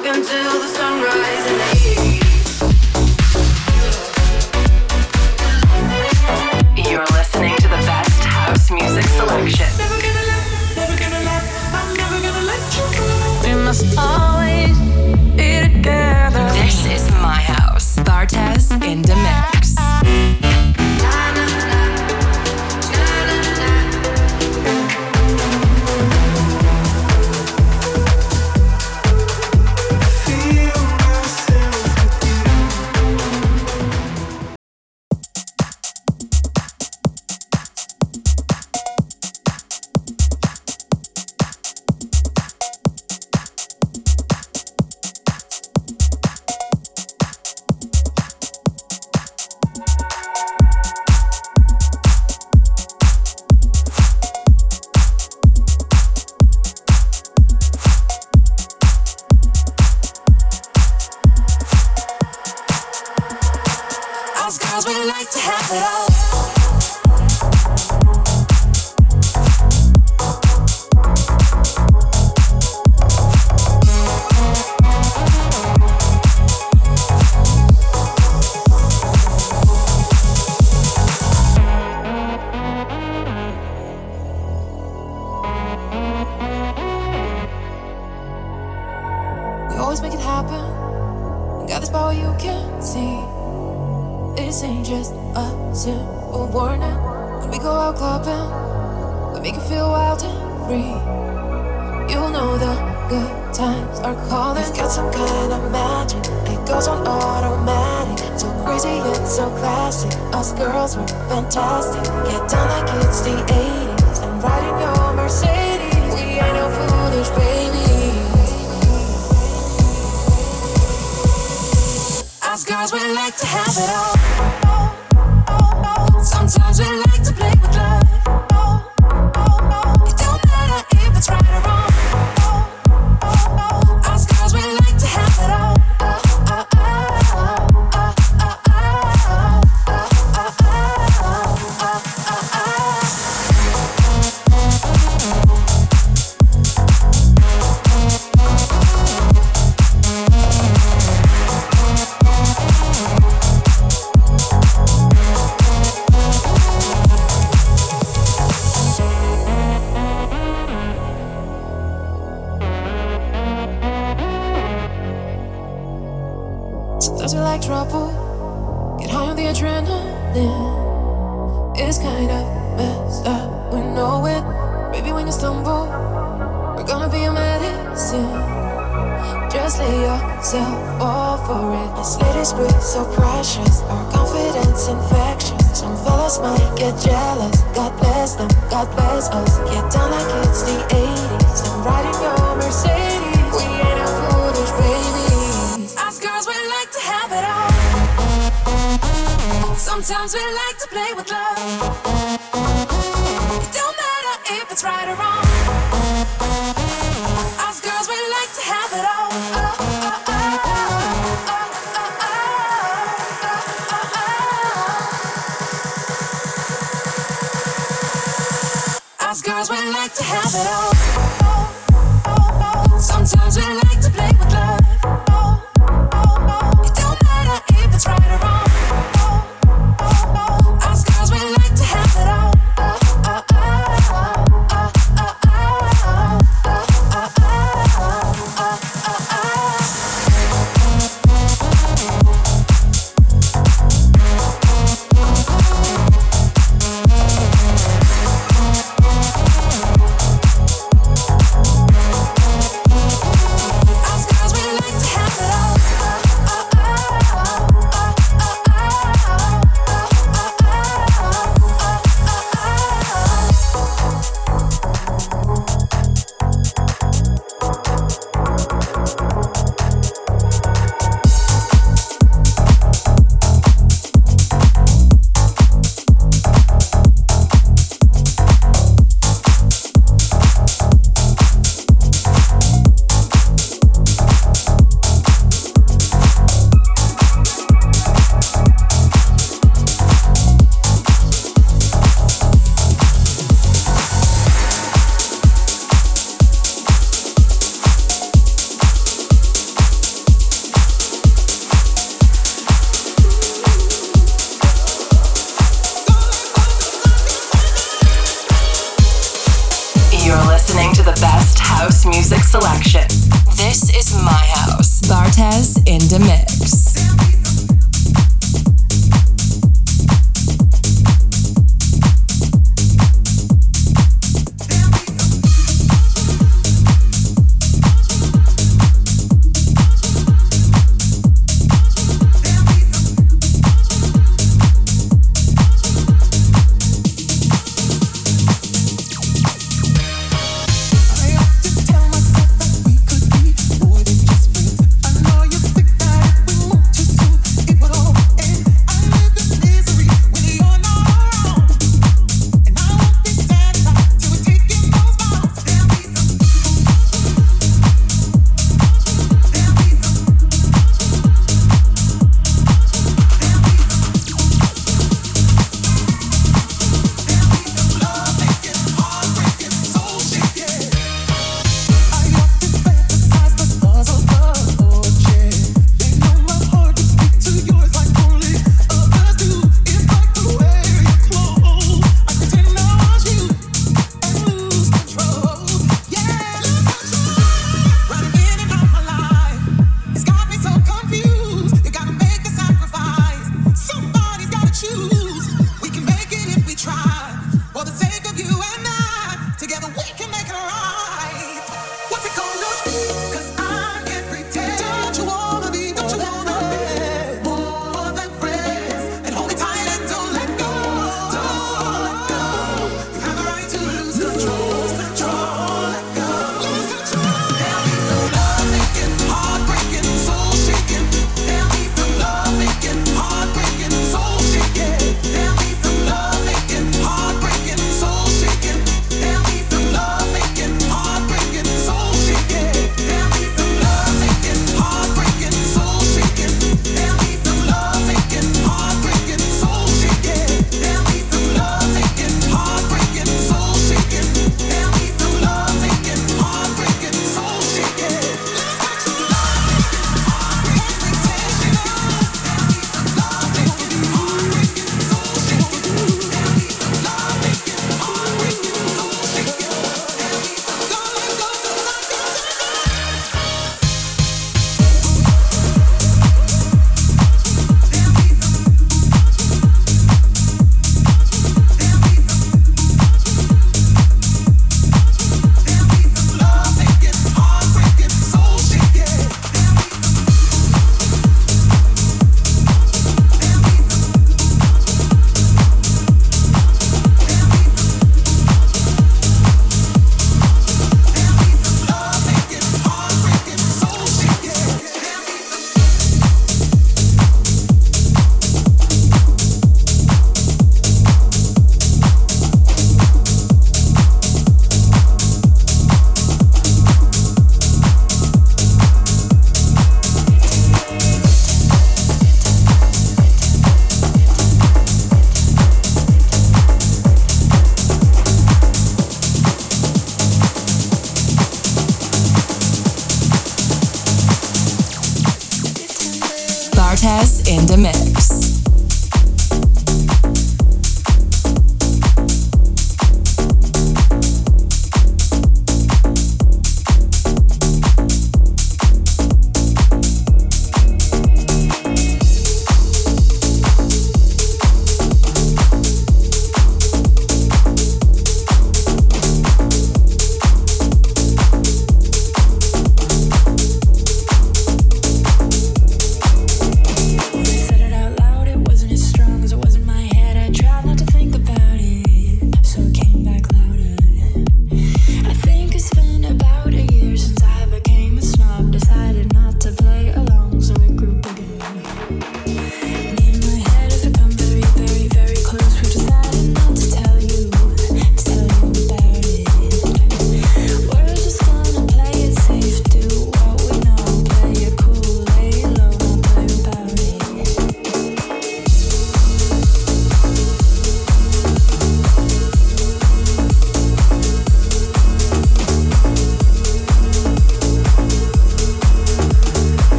Welcome to the sunrise have it all. Sometimes we like to.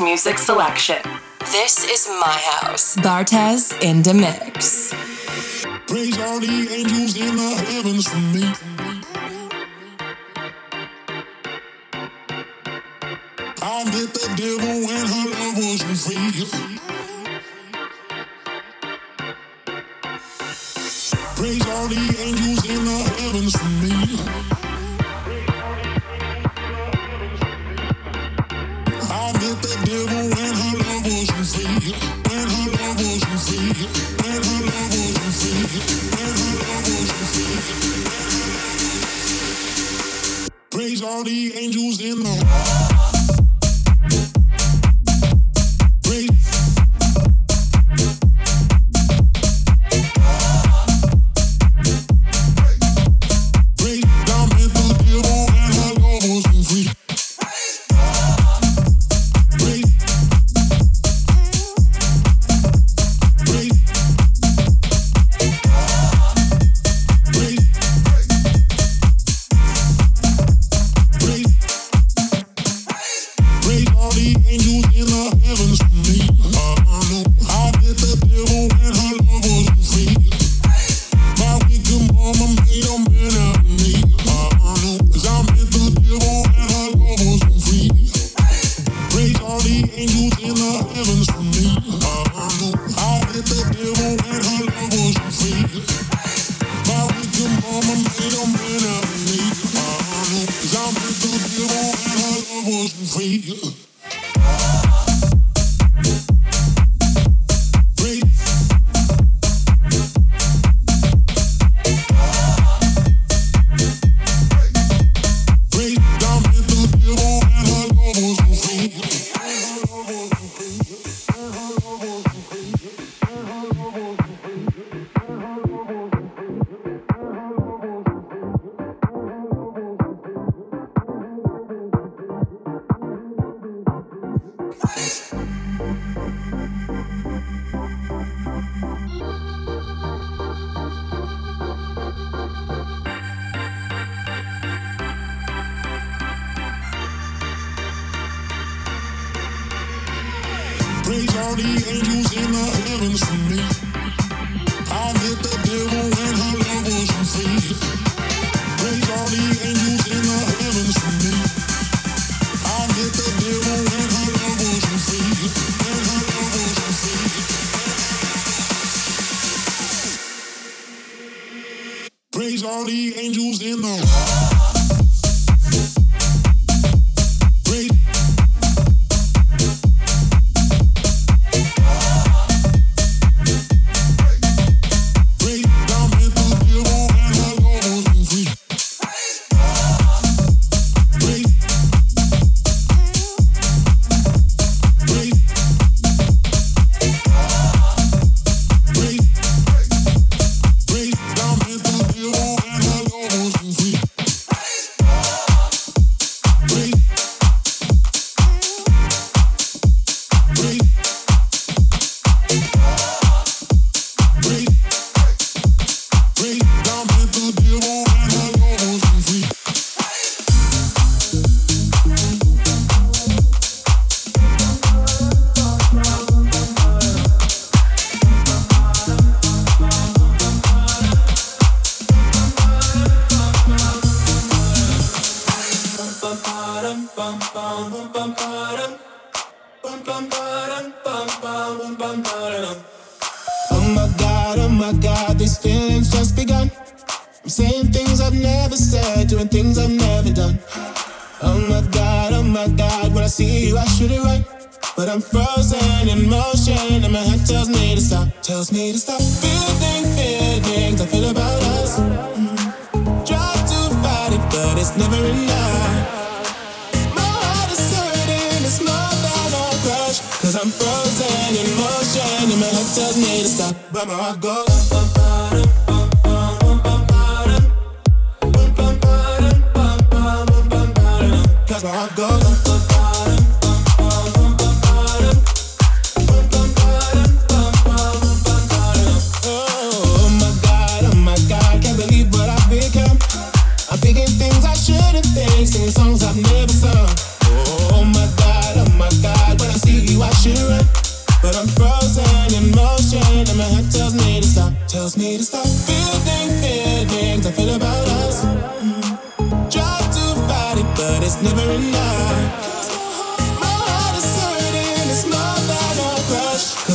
Music selection. This is my house. Bartez in the mix. Praise all the angels in the heavens for me.